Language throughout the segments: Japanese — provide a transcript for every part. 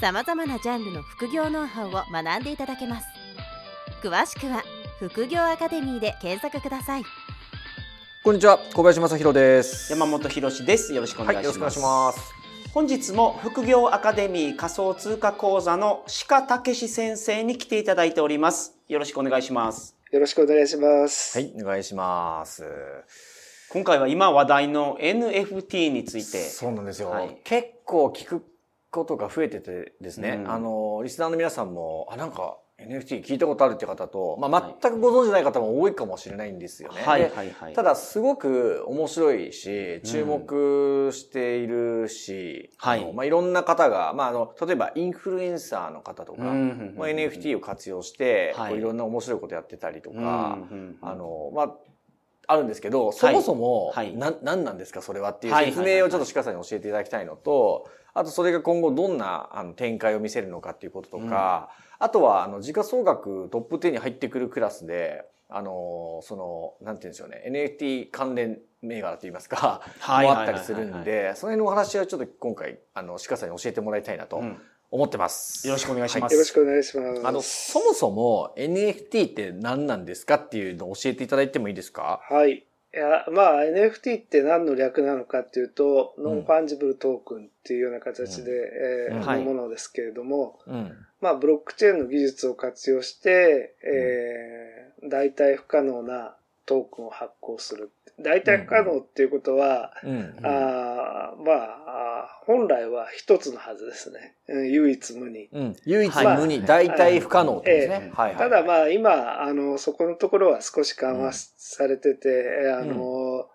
さまざまなジャンルの副業ノウハウを学んでいただけます。詳しくは副業アカデミーで検索ください。こんにちは小林正弘です。山本博です。よろしくお願いします、はい、よろしくお願いします。本日も副業アカデミー仮想通貨講座の鹿武史先生に来ていただいております。よろしくお願いします。よろしくお願いします。はいお願いします。今回は今話題の NFT について。そうなんですよ、はい、結構聞くことが増えててですね、うん、あのリスナーの皆さんもあなんか NFT 聞いたことあるって方と、まあ、全くご存じない方も多いかもしれないんですよね。はいはいはい、ただ、すごく面白いし、注目しているし、うん、はい。まあ、いろんな方が、まあ、あの、例えばインフルエンサーの方とか、まあ、NFT を活用して、はい、いろんな面白いことやってたりとか、あの、まあ、あるんですけど、そもそも、はい、な、何なんですか、それはっていう説明をちょっと鹿さんに教えていただきたいのと、あとそれが今後どんなあの展開を見せるのかっていうこととか、うんあとは、あの、時価総額トップ10に入ってくるクラスで、あの、その、なんて言うんでしょうね、NFT 関連銘柄と言いますか、はい、もあったりするんで、その辺のお話はちょっと今回、あの、鹿さんに教えてもらいたいなと。思ってます、よろしくお願いします、よろしくお願いします。あの、そもそも NFT って何なんですかっていうのを教えていただいてもいいですか？はい。いや、まあ NFT って何の略なのかっていうと、 non-fungible token っていうような形で、うん、えー、のものですけれども、うん、まあブロックチェーンの技術を活用して、えー、代替不可能なトークンを発行する。代替不可能っていうことは、うんうん、あまあ、本来は一つのはずですね。唯一無二。うん、唯一無二、代替不可能ですね。はい、ただまあ今、あの、そこのところは少し緩和されてて、あの、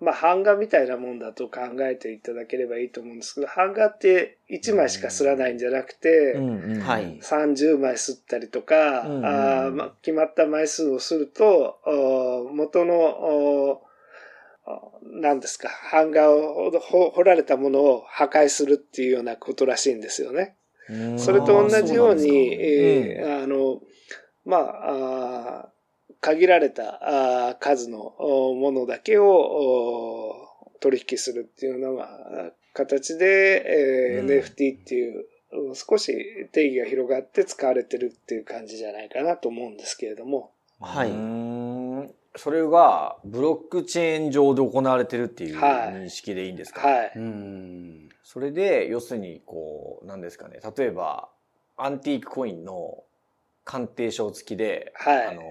まあ、版画みたいなもんだと考えていただければいいと思うんですけど、版画って1枚しか刷らないんじゃなくて、30枚刷ったりとか、あまあ、決まった枚数をすると、元の、何ですか、版画を彫られたものを破壊するっていうようなことらしいんですよね。それと同じように、えー、あの、まあ、あ限られた数のものだけを取引するっていうような形で、えー、NFT っていう少し定義が広がって使われてるっていう感じじゃないかなと思うんですけれども。はい。それがブロックチェーン上で行われてるっていう認識でいいんですか、はい、うん。それで、要するに、こう、何ですかね？例えば、アンティークコインの鑑定書付きで、はい、あの、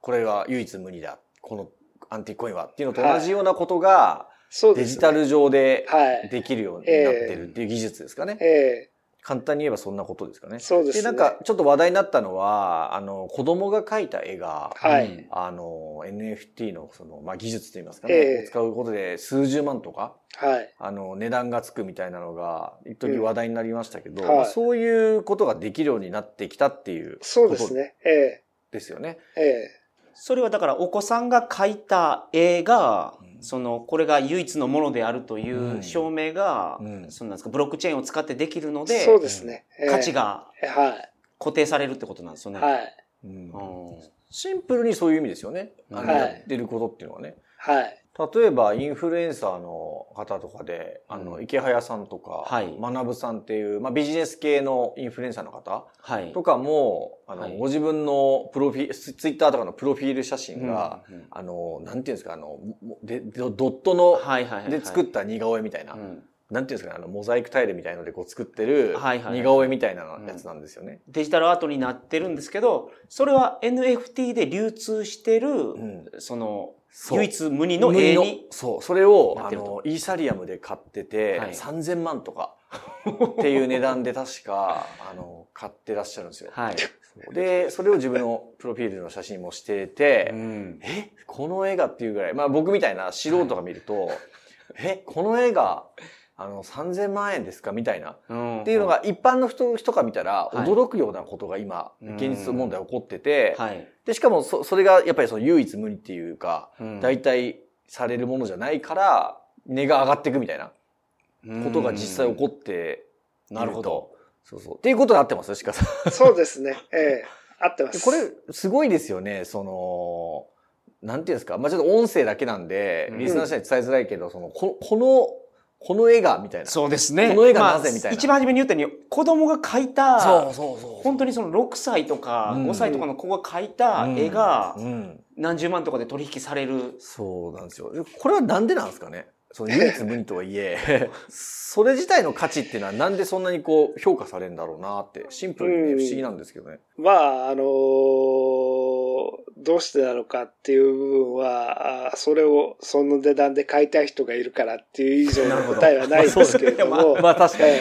これは唯一無二だ。このアンティークコインはっていうのと同じようなことが、はい、デジタル上でできるようになってるっていう技術ですかね？えーえ。ー簡単に言えばそんなことですかね。そうですね。で、なんか、ちょっと話題になったのは、あの、子供が描いた絵が、はい。あの、NFT の、その、まあ、技術といいますかね、えー、使うことで数十万とか、はい。あの、値段がつくみたいなのが、一時話題になりましたけど、うんはい、そういうことができるようになってきたっていうそうですね。ええー。ですよね。ええー。それはだからお子さんが描いた絵が、その、これが唯一のものであるという証明が、うん、そんなんですか、ブロックチェーンを使ってできるので、そうですね。えー、価値が、固定されるってことなんですよね。はい。うん、シンプルにそういう意味ですよね。あの、やってることっていうのはね。はい。例えばインフルエンサーの方とかで、あの、池早さんとか、はい、学さんっていう、まあ、ビジネス系のインフルエンサーの方とかも、あの、はい、ご自分のプロフィール、ツイッターとかのプロフィール写真が、うんうん、あの、なんていうんですか、あの、でドットの、で作った似顔絵みたいな。なんていうんですかね、あの、モザイクタイルみたいのでこう作ってる、似顔絵みたいなやつなんですよね、デジタルアートになってるんですけど、それは NFT で流通してる、うん、その、唯一無二の絵に。そう。それを、あの、イーサリアムで買ってて、はい、3000万とか。っていう値段で確か、あの、買ってらっしゃるんですよ。はい。で、それを自分のプロフィールの写真もしてて、うん、え、この絵がっていうぐらい、まあ僕みたいな素人が見ると、はい、え、この絵があの、3000万円ですか？みたいな。っていうのが一般の人人が見たら驚くようなことが今、現実問題起こってて、はい、で、しかもそそれがやっぱりその唯一無二っていうか、代替されるものじゃないから、値が上がっていくみたいなことが実際起こってなるほど。そうそう。っていうことになってます鹿さん。そうですね。ええ合ってます。これ、すごいですよね。その、なんていうんですか。まあちょっと音声だけなんで、リスナー者に伝えづらいけど、その、ここの、この絵が、みたいな。そうですね。この絵がなぜみたいな。一番初めに言ったように、子供が描いた、そうそうそう。本当にその6歳とか5歳とかの子が描いた絵が、何十万とかで取引される。そうなんですよ。これはなんでなんですかね？その唯一無二とはいえ、それ自体の価値っていうのはなんでそんなにこう評価されるんだろうなって、シンプルに、ね、不思議なんですけどね。まあ、あのー、どうしてなのかっていう部分は、それをその値段で買いたい人がいるからっていう以上の答えはないですけれども。まあ、まあ確かに、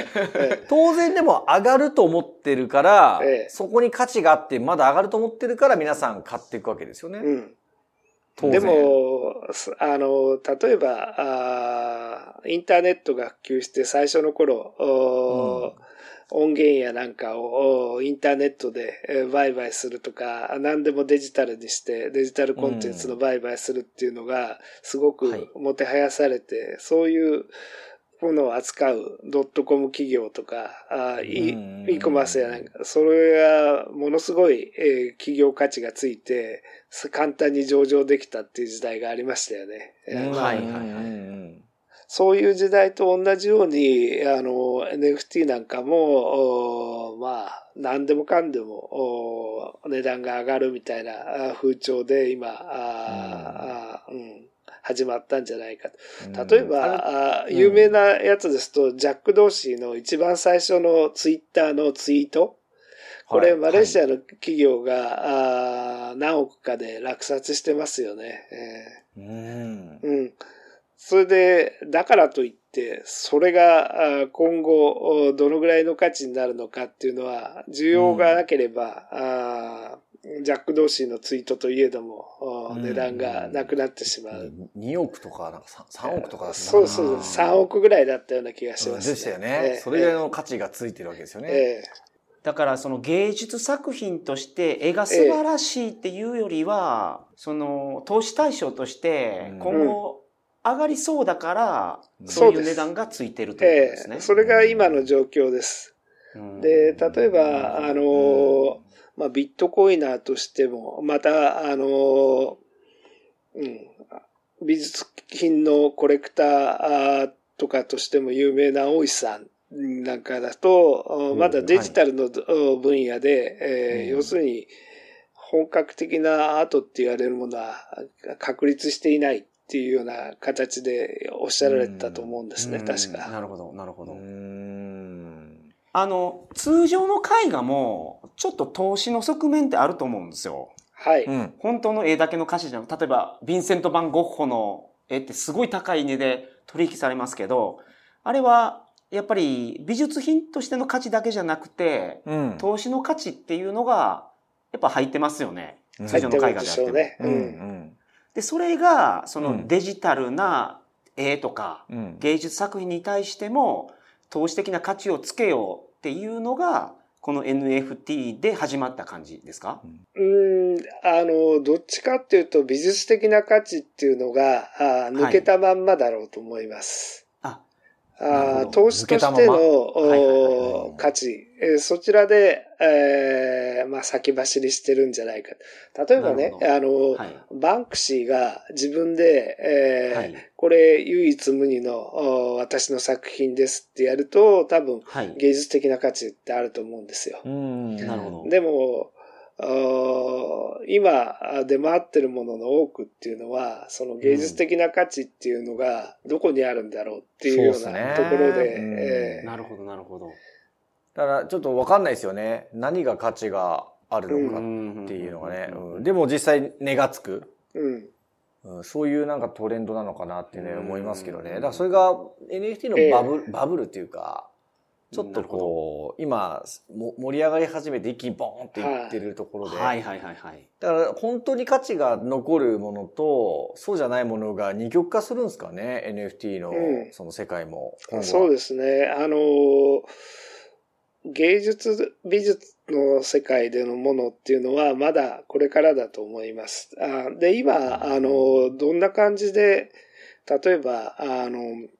当然でも上がると思ってるから、ええ、そこに価値があってまだ上がると思ってるから皆さん買っていくわけですよね。うん。でも、あの、例えばあ、インターネットが普及して最初の頃、うん、音源やなんかをインターネットで売買するとか、何でもデジタルにしてデジタルコンテンツの売買するっていうのがすごくもてはやされて、はい、そういうものを扱うドットコム企業とか、あ e, e コマースやなんか、それがものすごい、えー、企業価値がついて、簡単に上場できたっていう時代がありましたよね。はいはいはい。そういう時代と同じように、あの、NFT なんかも、まあ、何でもかんでも、値段が上がるみたいな風潮で今、あうん、始まったんじゃないかと。例えば、有名なやつですと、ジャック・ドーシーの一番最初のツイッターのツイート。これ、マレーシアの企業が、あ何億かで落札してますよね。えー、うん。うん。それで、だからといって、それが今後どのぐらいの価値になるのかっていうのは、需要がなければ、うん、ジャック同士のツイートといえども、値段がなくなってしまう。2億とか、なんか 3, 3億とかだったそうそう、3億ぐらいだったような気がします、ね、でしたよね、えー、それぐらいの価値がついてるわけですよね。えーだからその芸術作品として絵が素晴らしいっていうよりは、その投資対象として今後上がりそうだから、そういう値段がついてるということですね。それが今の状況です。で、例えば、あの、まあ、ビットコイナーとしても、また、あの、うん、美術品のコレクターとかとしても有名な大石さんなんかだと、まだデジタルの分野で、え要するに本格的なアートって言われるものは確立していないっていうような形でおっしゃられたと思うんですね、確か。なるほど、なるほど。あの、通常の絵画も、ちょっと投資の側面ってあると思うんですよ。はい。本当の絵だけの歌詞じゃなく例えば、ヴィンセント・バン・ゴッホの絵ってすごい高い値で取引されますけど、あれはやっぱり美術品としての価値だけじゃなくて、うん、投資の価値っていうのがやっぱ入ってますよね。通常の絵画であっても。ねうんうん、で、それがそのデジタルな絵とか、芸術作品に対しても投資的な価値をつけようっていうのが、この NFT で始まった感じですか？うん、あの、どっちかっていうと美術的な価値っていうのがあ抜けたまんまだろうと思います。はいあ投資としての価値、えー、そちらで、えー、まあ先走りしてるんじゃないか。例えばね、あの、はい、バンクシーが自分で、えー、はい、これ唯一無二の私の作品ですってやると、多分、芸術的な価値ってあると思うんですよ。なるほど。でも、今出回ってるものの多くっていうのは、その芸術的な価値っていうのがどこにあるんだろうっていうようなところで。なるほど、なるほど。だからちょっとわかんないですよね。何が価値があるのかっていうのがね。でも実際値がつく。うんうん、そういうなんかトレンドなのかなってね、思いますけどね。だからそれが NFT のバブル、バブルっていうか、ちょっとこう、今、盛り上がり始めて一気にボーンっていってるところで。はいはいはいはい。だから本当に価値が残るものと、そうじゃないものが二極化するんですかね ?NFT のその世界も、うん、そうですね。あの、芸術、美術の世界でのものっていうのはまだこれからだと思います。あで、今、あの、どんな感じで、例えば、あの、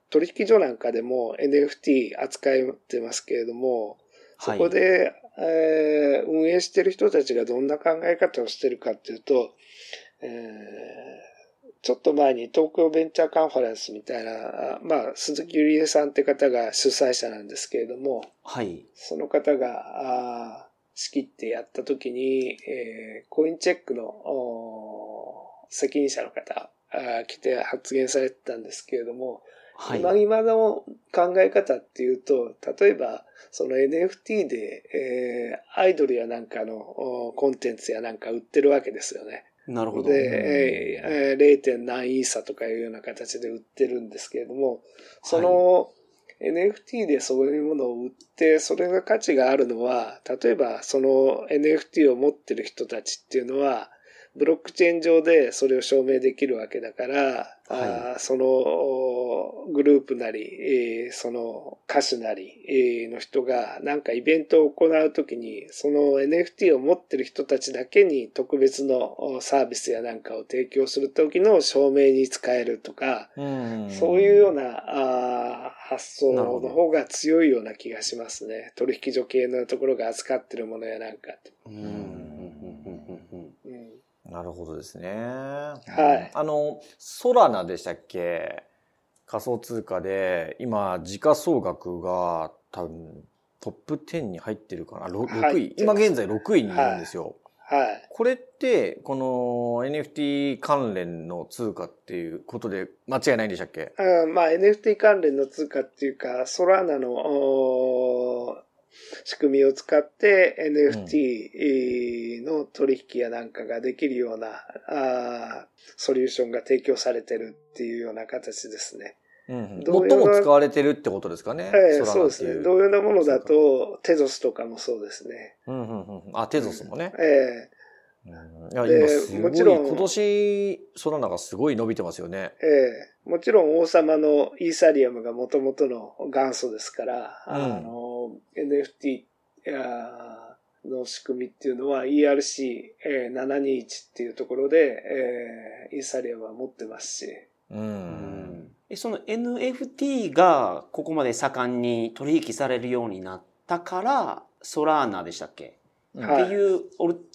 取引所なんかでも NFT 扱ってますけれども、そこで、はい、えー、運営してる人たちがどんな考え方をしてるかっていうと、えー、ちょっと前に東京ベンチャーカンファレンスみたいな、まあ、鈴木ゆりえさんって方が主催者なんですけれども、はい。その方が、あ仕切ってやった時に、えー、コインチェックの責任者の方あ来て発言されてたんですけれども、はい、今今の考え方っていうと、例えば、その NFT で、えー、アイドルやなんかのコンテンツやなんか売ってるわけですよね。なるほど。で、えー、0. 何イーサとかいうような形で売ってるんですけれども、その、NFT でそういうものを売って、それが価値があるのは、例えばその NFT を持ってる人たちっていうのは、ブロックチェーン上でそれを証明できるわけだから、はい、あそのグループなり、えー、その歌手なり、えー、の人がなんかイベントを行うときに、その NFT を持ってる人たちだけに特別のサービスやなんかを提供するときの証明に使えるとか、うそういうようなあ発想の方が強いような気がしますね。取引所系のところが扱ってるものやなんかって。うんなるほどですね。はい。あの、ソラナでしたっけ？仮想通貨で、今、時価総額が多分トップ10に入ってるかな？6位。今現在6位にいるんですよ。はい。はい、これって、この NFT 関連の通貨っていうことで間違いないんでしたっけ？あまあ NFT 関連の通貨っていうか、ソラーナの仕組みを使って NFT の取引やなんかができるような、あソリューションが提供されてるっていうような形ですね。うん、最も使われてるってことですかね？ええ、そうですね。同様なものだと、テゾスとかもそうですね。うんうんうん。あ、テゾスもね。ええうん、いや今すごいもちろん今年、ソラナがすごい伸びてますよね。ええもちろん王様のイーサリアムがもともとの元祖ですから、うん、あの、NFT の仕組みっていうのは ERC721 っていうところで、えー、イーサリアムは持ってますし。うん、その NFT がここまで盛んに取引されるようになったから、ソラーナでしたっけ？っていう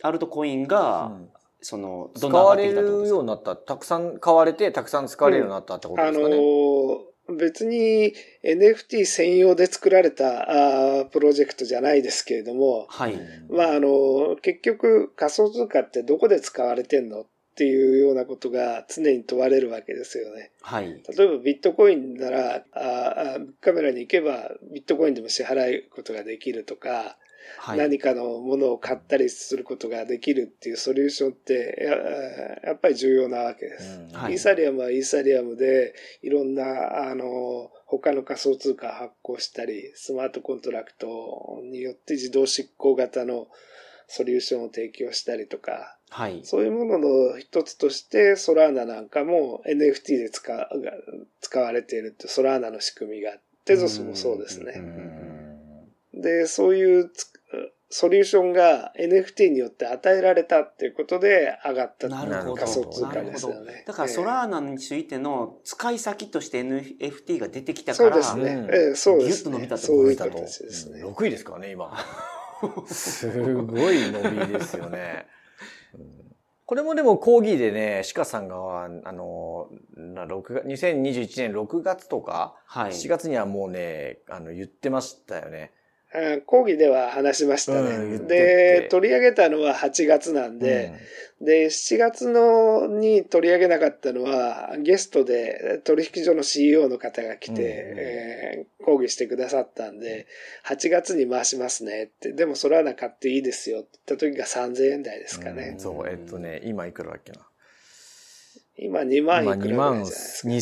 アルトコインが、その、どんどん使われるようになった。たくさん買われて、たくさん使われるようになったってことですかね。うん、あのー、別に NFT 専用で作られたあプロジェクトじゃないですけれども、はい。まあ、あの、結局仮想通貨ってどこで使われてんのっていうようなことが常に問われるわけですよね。はい。例えばビットコインなら、あカメラに行けばビットコインでも支払うことができるとか、はい、何かのものを買ったりすることができるっていうソリューションってややっぱり重要なわけです、うんはい、イーサリアムはイーサリアムでいろんなあの他の仮想通貨発行したりスマートコントラクトによって自動執行型のソリューションを提供したりとか、はい、そういうものの一つとしてソラーナなんかも NFT で使使われているってソラーナの仕組みがテゾスもそうですね。で、そういうソリューションが NFT によって与えられたっていうことで上がった仮想通貨ですよね。だからソラーナについての使い先として NFT が出てきたから、そうですね。ええ、そうです、ね。ギュッと伸びたってことですそういう形ですね。6位ですからね、今。すごい伸びですよね。これもでも講義でね、鹿さんが、あの、6月、2021年6月とか、はい、7月にはもうね、あの、言ってましたよね。講義では話しましたね。うん、で、取り上げたのは8月なんで、うん、で、7月のに取り上げなかったのは、ゲストで取引所の CEO の方が来て、うん、えー、講義してくださったんで、8月に回しますねって、でもそれはな買っていいですよって言った時が3000円台ですかね。そう、えっとね、今いくらだっけな？今2万いくらぐらいじゃない？ですか。2万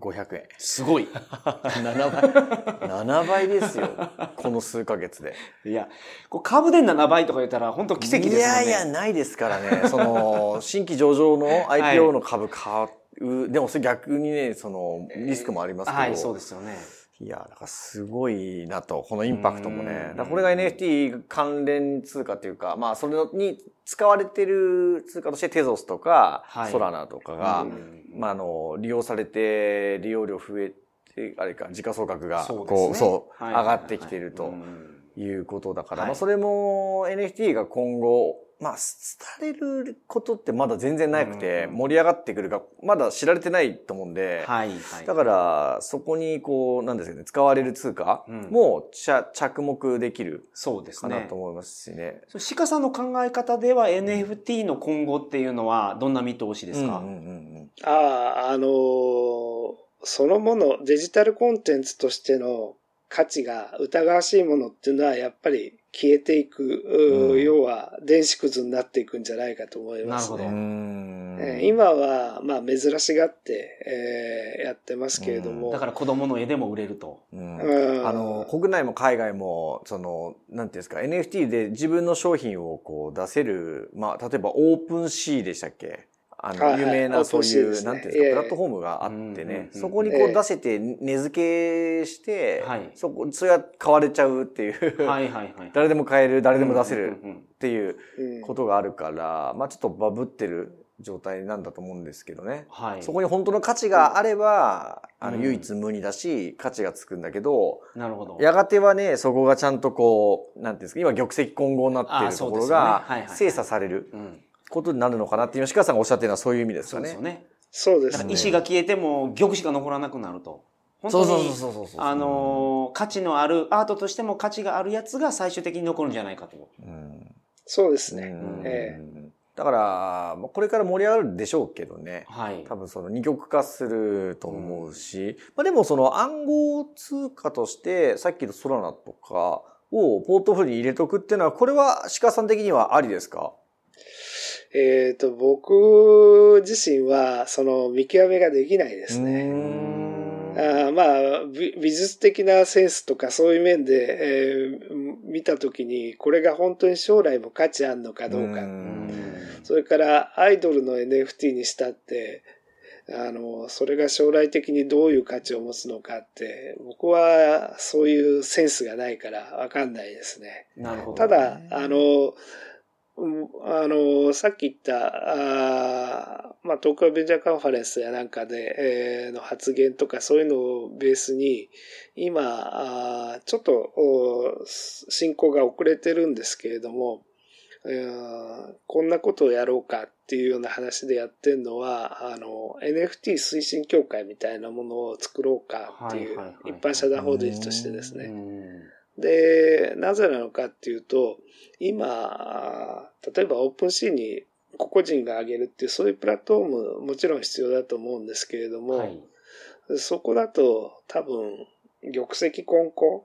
2500円。すごい。7倍。7倍ですよ。この数ヶ月で。いや、こう株で7倍とか言ったら本当奇跡ですよね。いやいや、ないですからね。その、新規上場の IPO の株買う、でもそれ逆にね、その、リスクもありますけど。はい、そうですよね。いや、だからすごいなと、このインパクトもうん。ね。だこれが NFT 関連通貨というか、まあそれに使われてる通貨としてテゾスとか、はい。ソラナとかが、うん。まああの、利用されて、利用料増えて、あれか、時価総額が、こう、そう、はい。上がってきているとうん。いうことだから、はい。まあそれも NFT が今後、まあ、伝れることってまだ全然なくて、うん盛り上がってくるが、まだ知られてないと思うんで、はい、はい。だから、そこにこう、なんですかね、使われる通貨うんも着着目できるそうですねかなと。思いますしね。そう鹿さんの考え方では NFT の今後っていうのはどんな見通しですか、うんうんうんああ、あのーそのもの、デジタルコンテンツとしての価値が疑わしいものっていうのはやっぱり消えていく、ううん。要は電子くずになっていくんじゃないかと思いますね。なるほど。うん。えー今は、まあ珍しがって、えーやってますけれども。だから子供の絵でも売れると。あの、国内も海外も、その、なんていうんですか、NFT で自分の商品をこう出せる、まあ、例えばオープンシーでしたっけ？あの、有名なそういう、なんていうんですか、ええ。プラットフォームがあってね、うんそこにこええう出せて、値付けしてはい、そこ、それが買われちゃうっていう、はい。誰でも買える、誰でも出せるっていううんことがあるから、まあちょっとバブってる状態なんだと思うんですけどね。はい。そこに本当の価値があれば、あの、うん。唯一無二だし、価値がつくんだけど、なるほど。やがてはね、そこがちゃんとこう、なんていうんですか、今玉石混合になっていあるところがはいはいはい。精査される。うん。ことになるのかなっていう、吉川さんがおっしゃってるのはそういう意味ですかねそうですよ。ね。そうですね。石が消えても玉しか残らなくなると。本そうそう当にそうそうそう。あのー価値のある、アートとしても価値があるやつが最終的に残るんじゃないかと。うん、そうですね。うんえだから、まあこれから盛り上がるでしょうけどね。はい。多分その二極化すると思うし、まあでもその暗号通貨として、さっきのソラナとかをポートフォリオに入れとくっていうのは、これは鹿さん的にはありですか？えっ、と、僕自身は、その見極めができないですね。ねあーまあ美、美術的なセンスとかそういう面で、えー見たときに、これが本当に将来も価値あるのかどうか。それから、アイドルの NFT にしたって、あの、それが将来的にどういう価値を持つのかって、僕はそういうセンスがないからわかんないですね。なるほど。ただ、あの、うんあの、さっき言った、あーまあ、東京ベンチャーカンファレンスやなんかで、えーの発言とかそういうのをベースに、今、あーちょっとお進行が遅れてるんですけれども、えーこんなことをやろうかっていうような話でやってるのは、あの、NFT 推進協会みたいなものを作ろうかっていう一般社団法人としてですね。うんで、なぜなのかっていうと、今、例えばオープンシーに個々人が上げるっていう、そういうプラットフォームもちろん必要だと思うんですけれども、はい。そこだと多分、玉石混交、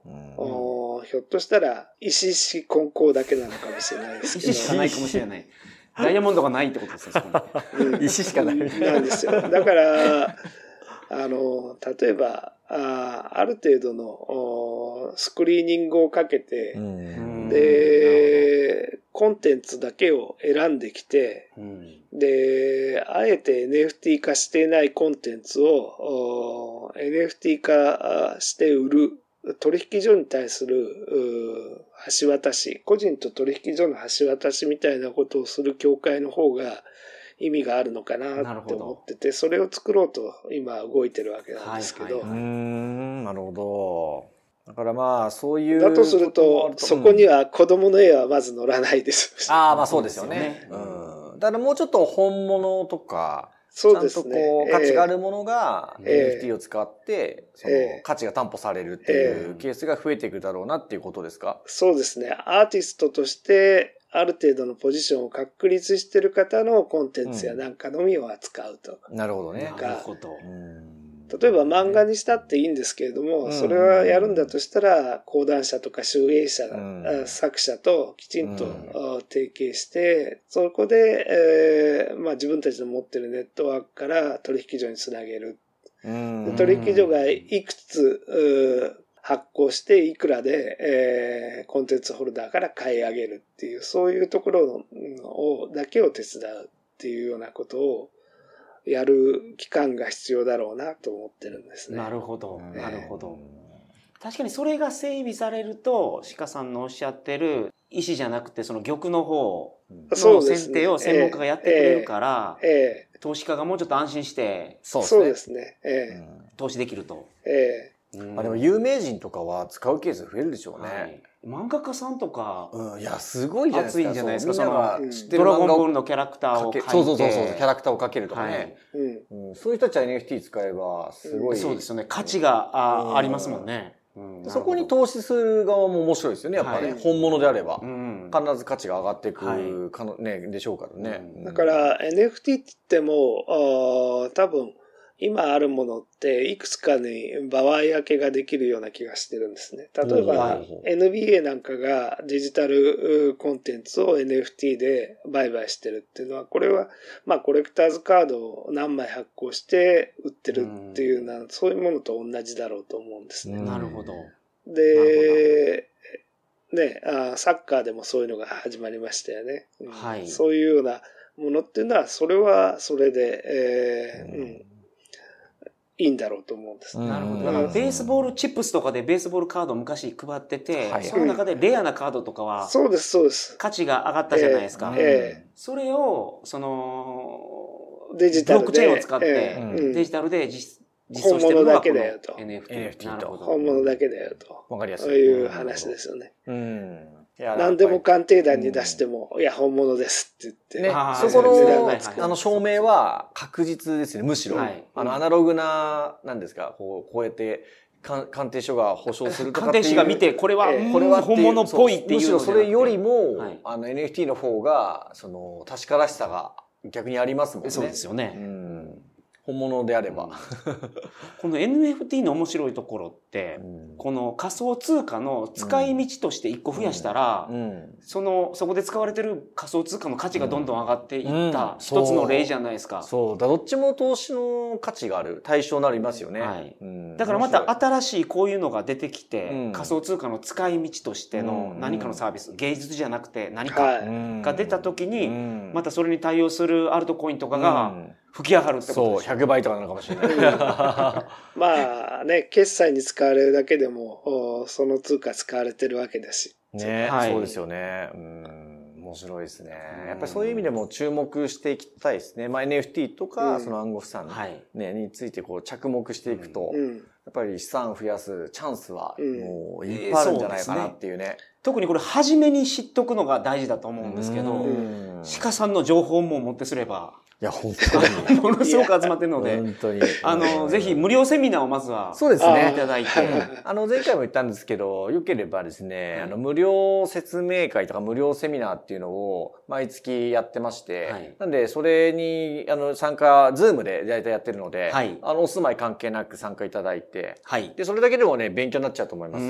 ひょっとしたら石石混交だけなのかもしれないですけど。石しかないかもしれない。ダイヤモンドがないってことですね。うん石しかない。なんですよ。だから、あの、例えば、あある程度のおスクリーニングをかけて、ん。で、コンテンツだけを選んできて、うん。で、あえて NFT 化していないコンテンツをお NFT 化して売る、取引所に対するう橋渡し、個人と取引所の橋渡しみたいなことをする協会の方が意味があるのかなって思ってて、それを作ろうと今動いてるわけなんですけど、はいはうーん、なるほど。だからまあ、そういう。だとすると、そこには子供の絵はまず乗らないです。ああ、まあそうですよね。そうん。だからもうちょっと本物とか、そうですちゃんとこね。う、価値があえるものがええ NFT を使って、そのええ価値が担保されるっていえうケースが増えていくだろうなっていうことですか？ーそうですね。アーティストとして、ある程度のポジションを確立している方のコンテンツやなんかのみを扱うと。なるほどね。なるほど。うん例えば漫画にしたっていいんですけれども、それはやるんだとしたら、講談社とか集英社、作者ときちんと提携して、そこで、えーまあ、自分たちの持ってるネットワークから取引所につなげる。取引所がいくつ発行していくらで、えー、コンテンツホルダーから買い上げるっていう、そういうところを、だけを手伝うっていうようなことをやる期間が必要だろうなと思ってるんですね。なるほど、なるほど。確かにそれが整備されると、鹿さんのおっしゃってる石じゃなくて、その玉の方の選定を専門家がやってくれるから、えええ、投資家がもうちょっと安心して、そうですね。ええ、投資できると。ええまあでも有名人とかは使うケース増えるでしょうね。はい、漫画家さんとか、うん、いや、すごいじゃないですか。熱いんじゃないですか？その、ドラゴンボールのキャラクターを描いて。そうそうそうそう、キャラクターを描けるとかね、はいうん。そういう人たちは NFT 使えば、すごい、そうですよね。価値があ,、ありますもんね。そこに投資する側も面白いですよね、やっぱり、ね。本物であれば、必ず価値が上がっていくかの、ね、でしょうからね。だから NFT って言っても、あ多分、今あるものっていくつかに場合分けができるような気がしてるんですね。例えば NBA なんかがデジタルコンテンツを NFT で売買してるっていうのは、これはまあコレクターズカードを何枚発行して売ってるっていうような、そういうものと同じだろうと思うんですね。なるほど。で、ねあ、サッカーでもそういうのが始まりましたよね。はい。そういうようなものっていうのは、それはそれで、えー、うんいいんだろうと思うんです。なるほど。だからベースボールチップスとかでベースボールカード昔配ってて、はい、その中でレアなカードとかは、そうです、そうです。価値が上がったじゃないですか。ええそれを、その、デジタルで。ブロックチェーンを使って、デジタルで実実装してるのがこの NFT。NFT と。本物だけだよと。わかりやすい。そういう話ですよね。うん。何でも鑑定団に出しても、いや、本物ですって言って。ね、そこの、あの、証明は確実ですね、むしろ。あの、アナログな、なんですか、こう、こうやって、鑑定書が保証するとか鑑定士が見て、これは、これは本物っぽいっていう。むしろそれよりも、あの、NFT の方が、その、確からしさが逆にありますもんね。そうですよね。うん本物であれば。この NFT の面白いところって、うん、この仮想通貨の使い道として一個増やしたら、うん。うん、その、そこで使われてる仮想通貨の価値がどんどん上がっていった一つの例じゃないですか。そう。だ、どっちも投資の価値がある。対象になりますよね。はい。だからまた新しいこういうのが出てきて、仮想通貨の使い道としての何かのサービス、芸術じゃなくて何かが出た時に、またそれに対応するアルトコインとかが、吹き上がるってことそう、100倍とかなのかもしれない。まあね、決済に使われるだけでも、その通貨使われてるわけだし。ね、はい、そうですよね。うん面白いですね。やっぱりそういう意味でも注目していきたいですね。まあ、NFT とか、その暗号資産、ね、についてこう着目していくと、やっぱり資産増やすチャンスはもういっぱいあるんじゃないかなっていうね。特にこれ初めに知っとくのが大事だと思うんですけど、鹿さんの情報も持ってすれば、いや、本当に。ものすごく集まってるので。本当に。あの、ぜひ無料セミナーをまずは。そうですね。いただいて。あの、前回も言ったんですけど、よければですね、あの、無料説明会とか無料セミナーっていうのを毎月やってまして、はい、なんで、それに、あの、参加、ズームで大体やってるので、はい、あの、お住まい関係なく参加いただいて、はい。で、それだけでもね、勉強になっちゃうと思います。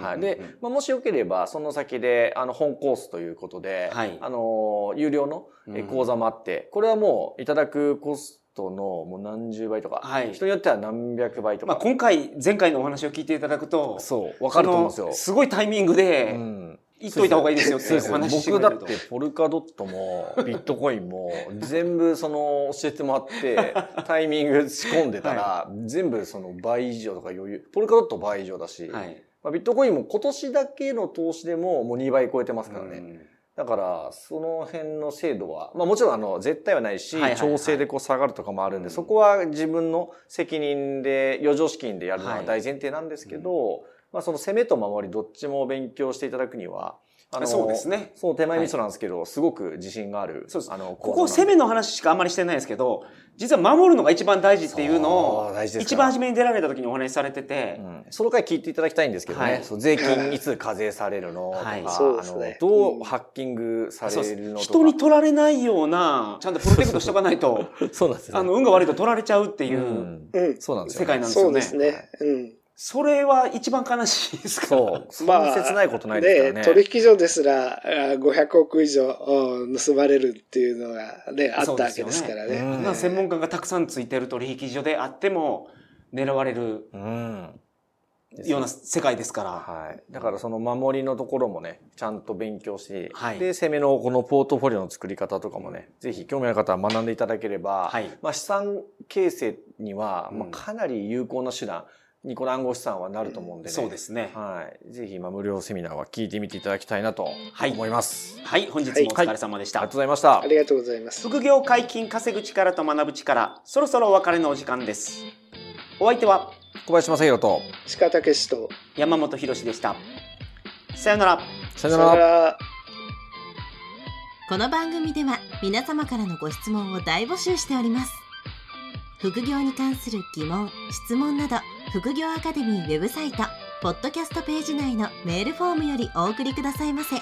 はい。で、まあ、もしよければ、その先で、あの、本コースということで、はい。あの、有料の講座もあって、これはもういただくコストのもう何十倍とか、はい、人によっては何百倍とか。まあ今回、前回のお話を聞いていただくと、そう、わかると思うんですよ。すごいタイミングで、うん。言っといた方がいいですよってお話僕だってポルカドットもビットコインも全部その教えてもらって タイミング仕込んでたら全部その倍以上とか余裕ポルカドット倍以上だし、はい、まあ、ビットコインも今年だけの投資でももう2倍超えてますからね。だから、その辺の精度は、まあもちろんあの、絶対はないし、調整でこう下がるとかもあるんで、そこは自分の責任で、余剰資金でやるのは大前提なんですけど、まあその攻めと守りどっちも勉強していただくには、あのそうですね。そう、手前味噌なんですけど、はい、すごく自信がある。そうです。あの、ここ攻めの話しかあんまりしてないですけど、実は守るのが一番大事っていうのを、一番初めに出られた時にお話しされてて、うん、その回聞いていただきたいんですけどね、はい、そう税金いつ課税されるのとか、はい、そうですね、どうハッキングされるのとか。人に取られないような、ちゃんとプロテクトしとかないと、そうなんですね。あの、運が悪いと取られちゃうっていう、うん、そうなんですよ、世界なんですよね。そうですね。うんそれは一番悲しいですかそう。まあ、切ないことないですからね。ね取引所ですら500億以上盗まれるっていうのがね、あったわけですからね。ねうん、専門家がたくさんついてる取引所であっても狙われる。うんような世界ですから。はい。だからその守りのところもね、ちゃんと勉強し、はい、で、攻めのこのポートフォリオの作り方とかもね、ぜひ興味ある方は学んでいただければ、はい、まあ資産形成には、まあかなり有効な手段、うんニコラ暗号資産はなると思うんでね。そうですね。はい。ぜひ、まあ、無料セミナーは聞いてみていただきたいなと思います。はい。はい、本日もお疲れ様でした、はい、ありがとうございました。ありがとうございます。副業解禁稼ぐ力と学ぶ力、そろそろお別れのお時間です。お相手は、小林正宏と、鹿武史と、山本博でした。さよなら。さよなら。この番組では皆様からのご質問を大募集しております。副業に関する疑問、質問など、副業アカデミーウェブサイト、ポッドキャストページ内のメールフォームよりお送りくださいませ。